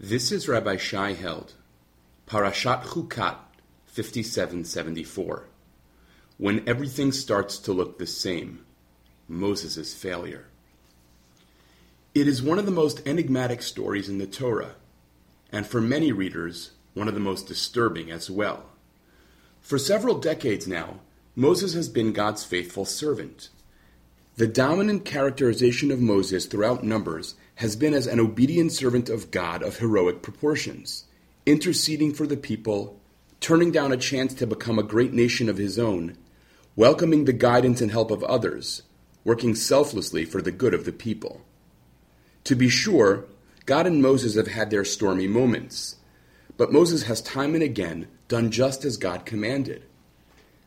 This is Rabbi Shai Held, Parashat Chukat 5774. When everything starts to look the same, Moses' failure. It is one of the most enigmatic stories in the Torah, and for many readers, one of the most disturbing as well. For several decades now, Moses has been God's faithful servant. The dominant characterization of Moses throughout Numbers has been as an obedient servant of God of heroic proportions, interceding for the people, turning down a chance to become a great nation of his own, welcoming the guidance and help of others, working selflessly for the good of the people. To be sure, God and Moses have had their stormy moments, but Moses has time and again done just as God commanded.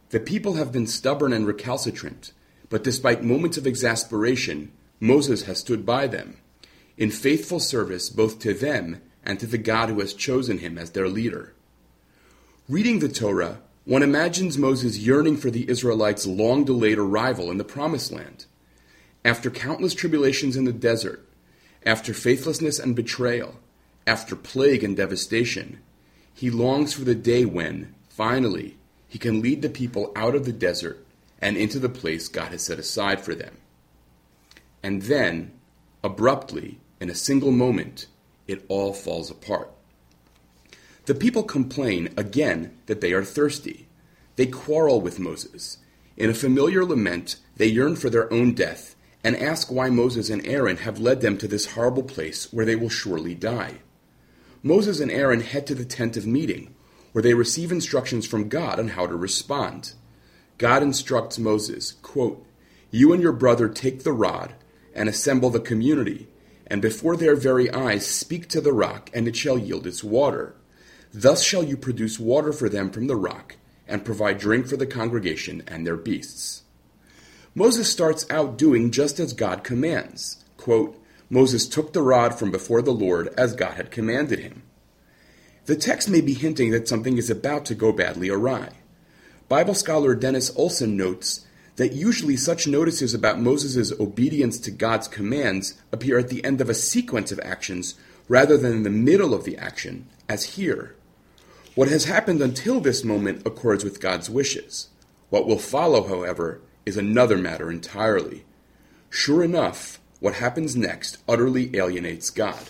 The people have been stubborn and recalcitrant, but despite moments of exasperation, Moses has stood by them in faithful service both to them and to the God who has chosen him as their leader. Reading the Torah, one imagines Moses yearning for the Israelites' long delayed arrival in the Promised Land. After countless tribulations in the desert, after faithlessness and betrayal, after plague and devastation, he longs for the day when, finally, he can lead the people out of the desert and into the place God has set aside for them. And then, abruptly, in a single moment, it all falls apart. The people complain again that they are thirsty. They quarrel with Moses. In a familiar lament, they yearn for their own death and ask why Moses and Aaron have led them to this horrible place where they will surely die. Moses and Aaron head to the tent of meeting, where they receive instructions from God on how to respond. God instructs Moses, quote, You and your brother take the rod and assemble the community and before their very eyes speak to the rock, and it shall yield its water. Thus shall you produce water for them from the rock, and provide drink for the congregation and their beasts. Moses starts out doing just as God commands. Quote, Moses took the rod from before the Lord as God had commanded him. The text may be hinting that something is about to go badly awry. Bible scholar Dennis Olson notes that usually such notices about Moses' obedience to God's commands appear at the end of a sequence of actions rather than in the middle of the action, as here. What has happened until this moment accords with God's wishes. What will follow, however, is another matter entirely. Sure enough, what happens next utterly alienates God.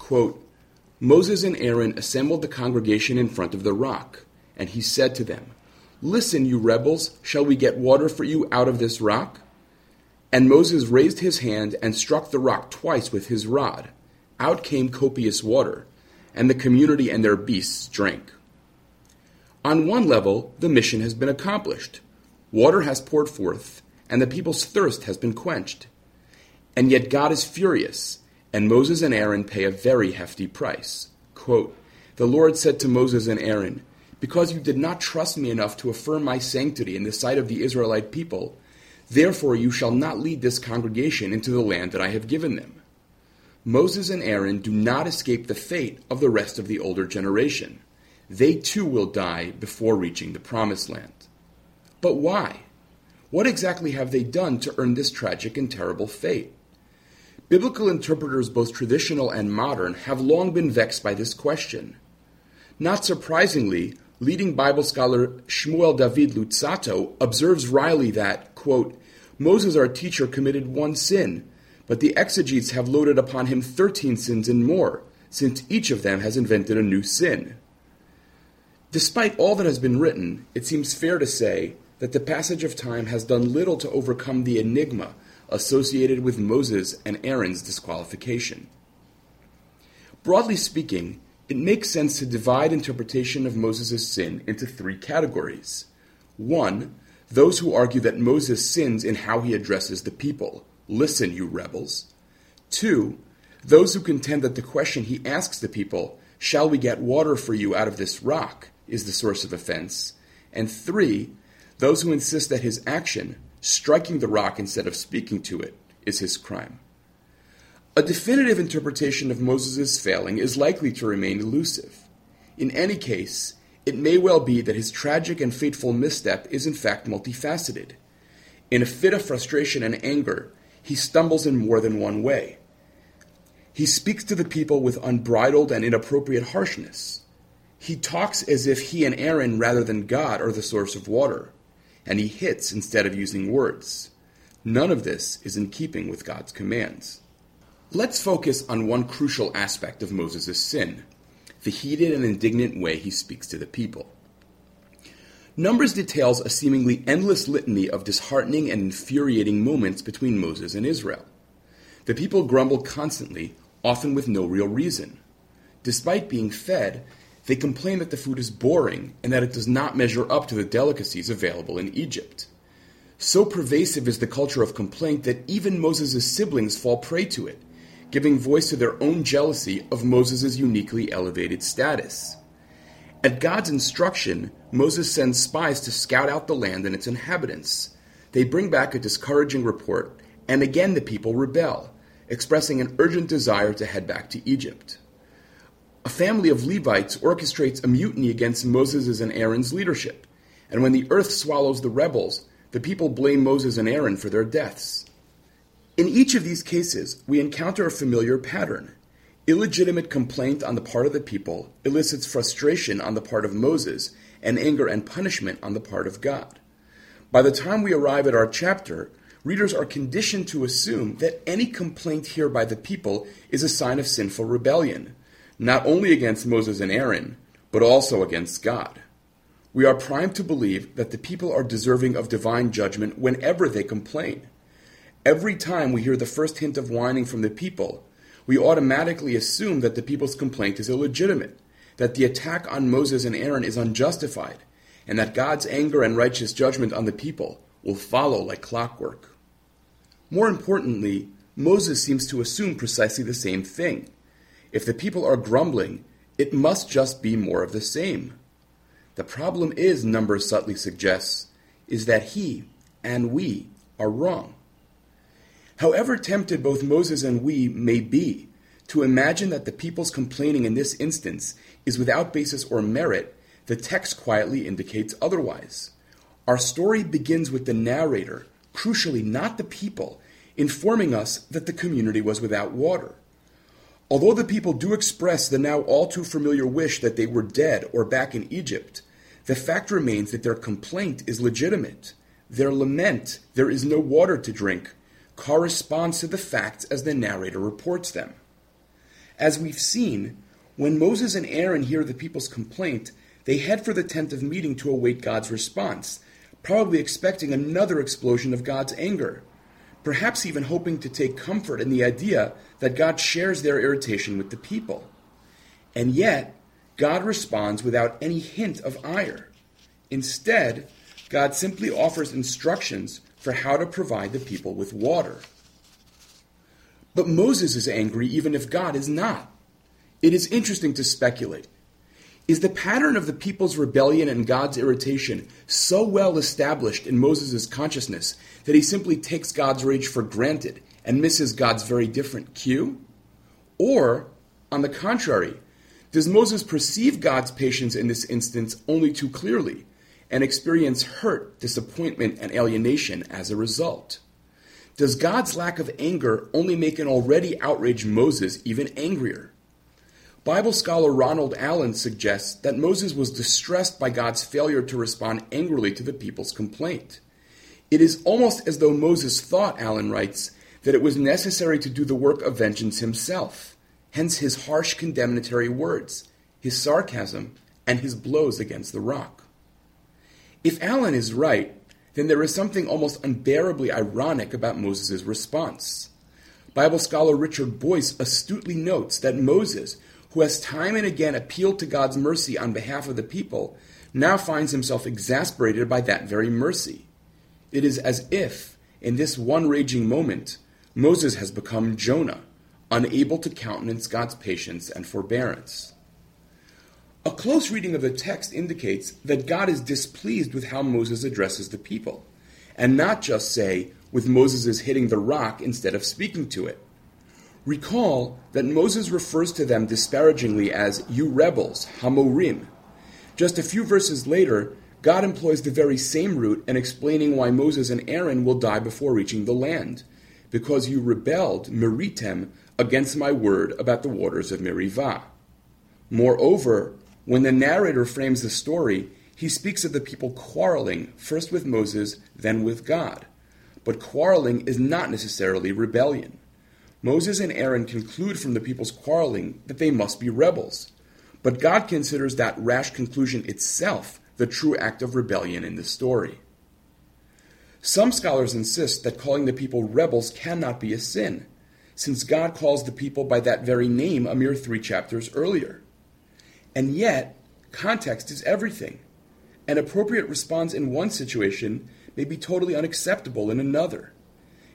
Quote, Moses and Aaron assembled the congregation in front of the rock, and he said to them, Listen, you rebels, shall we get water for you out of this rock? And Moses raised his hand and struck the rock twice with his rod. Out came copious water, and the community and their beasts drank. On one level, the mission has been accomplished. Water has poured forth, and the people's thirst has been quenched. And yet God is furious, and Moses and Aaron pay a very hefty price. Quote, the Lord said to Moses and Aaron, because you did not trust me enough to affirm my sanctity in the sight of the Israelite people, therefore you shall not lead this congregation into the land that I have given them. Moses and Aaron do not escape the fate of the rest of the older generation. They too will die before reaching the promised land. But why? What exactly have they done to earn this tragic and terrible fate? Biblical interpreters, both traditional and modern, have long been vexed by this question. Not surprisingly, leading Bible scholar Shmuel David Luzzatto observes wryly that, quote, Moses, our teacher, committed one sin, but the exegetes have loaded upon him thirteen sins and more, since each of them has invented a new sin. Despite all that has been written, it seems fair to say that the passage of time has done little to overcome the enigma associated with Moses and Aaron's disqualification. Broadly speaking, it makes sense to divide interpretation of Moses' sin into three categories. One, those who argue that Moses sins in how he addresses the people. Listen, you rebels. Two, those who contend that the question he asks the people, Shall we get water for you out of this rock? is the source of offense. And three, those who insist that his action, striking the rock instead of speaking to it, is his crime. A definitive interpretation of Moses' failing is likely to remain elusive. In any case, it may well be that his tragic and fateful misstep is in fact multifaceted. In a fit of frustration and anger, he stumbles in more than one way. He speaks to the people with unbridled and inappropriate harshness. He talks as if he and Aaron, rather than God, are the source of water, and he hits instead of using words. None of this is in keeping with God's commands. Let's focus on one crucial aspect of Moses' sin the heated and indignant way he speaks to the people. Numbers details a seemingly endless litany of disheartening and infuriating moments between Moses and Israel. The people grumble constantly, often with no real reason. Despite being fed, they complain that the food is boring and that it does not measure up to the delicacies available in Egypt. So pervasive is the culture of complaint that even Moses' siblings fall prey to it, giving voice to their own jealousy of Moses' uniquely elevated status. At God's instruction, Moses sends spies to scout out the land and its inhabitants. They bring back a discouraging report, and again the people rebel, expressing an urgent desire to head back to Egypt. A family of Levites orchestrates a mutiny against Moses' and Aaron's leadership, and when the earth swallows the rebels, the people blame Moses and Aaron for their deaths. In each of these cases, we encounter a familiar pattern. Illegitimate complaint on the part of the people elicits frustration on the part of Moses and anger and punishment on the part of God. By the time we arrive at our chapter, readers are conditioned to assume that any complaint here by the people is a sign of sinful rebellion, not only against Moses and Aaron, but also against God we are primed to believe that the people are deserving of divine judgment whenever they complain. Every time we hear the first hint of whining from the people, we automatically assume that the people's complaint is illegitimate, that the attack on Moses and Aaron is unjustified, and that God's anger and righteous judgment on the people will follow like clockwork. More importantly, Moses seems to assume precisely the same thing. If the people are grumbling, it must just be more of the same. The problem is, Numbers subtly suggests, is that he and we are wrong. However tempted both Moses and we may be to imagine that the people's complaining in this instance is without basis or merit, the text quietly indicates otherwise. Our story begins with the narrator, crucially not the people, informing us that the community was without water. Although the people do express the now all too familiar wish that they were dead or back in Egypt, the fact remains that their complaint is legitimate. Their lament, there is no water to drink, corresponds to the facts as the narrator reports them. As we've seen, when Moses and Aaron hear the people's complaint, they head for the tent of meeting to await God's response, probably expecting another explosion of God's anger, perhaps even hoping to take comfort in the idea that God shares their irritation with the people. And yet, God responds without any hint of ire. Instead, God simply offers instructions for how to provide the people with water. But Moses is angry even if God is not. It is interesting to speculate. Is the pattern of the people's rebellion and God's irritation so well established in Moses' consciousness that he simply takes God's rage for granted and misses God's very different cue? Or, on the contrary, does Moses perceive God's patience in this instance only too clearly and experience hurt, disappointment, and alienation as a result? Does God's lack of anger only make an already outraged Moses even angrier? Bible scholar Ronald Allen suggests that Moses was distressed by God's failure to respond angrily to the people's complaint. It is almost as though Moses thought, Allen writes, that it was necessary to do the work of vengeance himself hence his harsh condemnatory words, his sarcasm, and his blows against the rock. If Allen is right, then there is something almost unbearably ironic about Moses' response. Bible scholar Richard Boyce astutely notes that Moses, who has time and again appealed to God's mercy on behalf of the people, now finds himself exasperated by that very mercy. It is as if, in this one raging moment, Moses has become Jonah, unable to countenance God's patience and forbearance. A close reading of the text indicates that God is displeased with how Moses addresses the people, and not just say, with Moses hitting the rock instead of speaking to it. Recall that Moses refers to them disparagingly as you rebels, Hamorim. Just a few verses later, God employs the very same root in explaining why Moses and Aaron will die before reaching the land. Because you rebelled, Meritem, against my word about the waters of Merivah. Moreover, when the narrator frames the story, he speaks of the people quarreling, first with Moses, then with God. But quarreling is not necessarily rebellion. Moses and Aaron conclude from the people's quarreling that they must be rebels. But God considers that rash conclusion itself the true act of rebellion in the story. Some scholars insist that calling the people rebels cannot be a sin, since God calls the people by that very name a mere three chapters earlier. And yet, context is everything. An appropriate response in one situation may be totally unacceptable in another.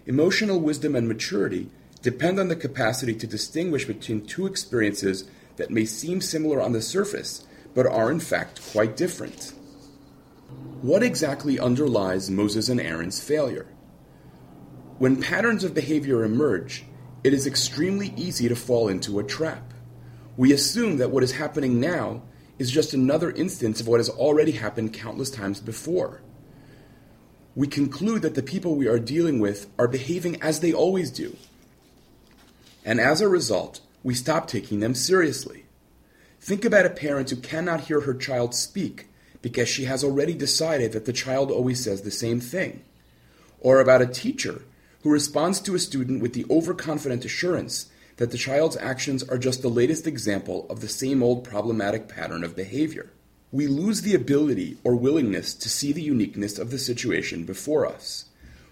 Emotional wisdom and maturity depend on the capacity to distinguish between two experiences that may seem similar on the surface, but are in fact quite different. What exactly underlies Moses and Aaron's failure? When patterns of behavior emerge, it is extremely easy to fall into a trap. We assume that what is happening now is just another instance of what has already happened countless times before. We conclude that the people we are dealing with are behaving as they always do, and as a result, we stop taking them seriously. Think about a parent who cannot hear her child speak because she has already decided that the child always says the same thing. Or about a teacher who responds to a student with the overconfident assurance that the child's actions are just the latest example of the same old problematic pattern of behavior. We lose the ability or willingness to see the uniqueness of the situation before us.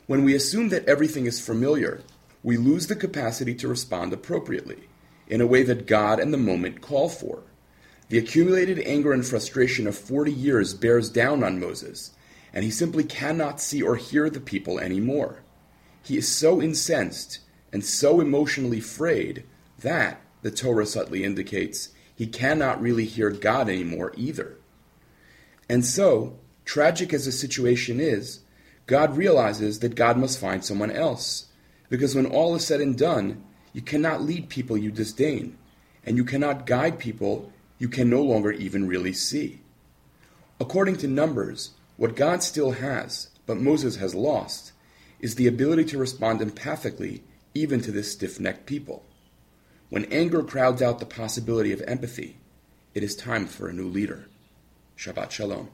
When we assume that everything is familiar, we lose the capacity to respond appropriately, in a way that God and the moment call for. The accumulated anger and frustration of 40 years bears down on Moses, and he simply cannot see or hear the people anymore. He is so incensed and so emotionally frayed that, the Torah subtly indicates, he cannot really hear God anymore either. And so, tragic as the situation is, God realizes that God must find someone else because when all is said and done, you cannot lead people you disdain, and you cannot guide people you can no longer even really see. According to Numbers, what God still has, but Moses has lost, is the ability to respond empathically even to this stiff necked people. When anger crowds out the possibility of empathy, it is time for a new leader. Shabbat Shalom.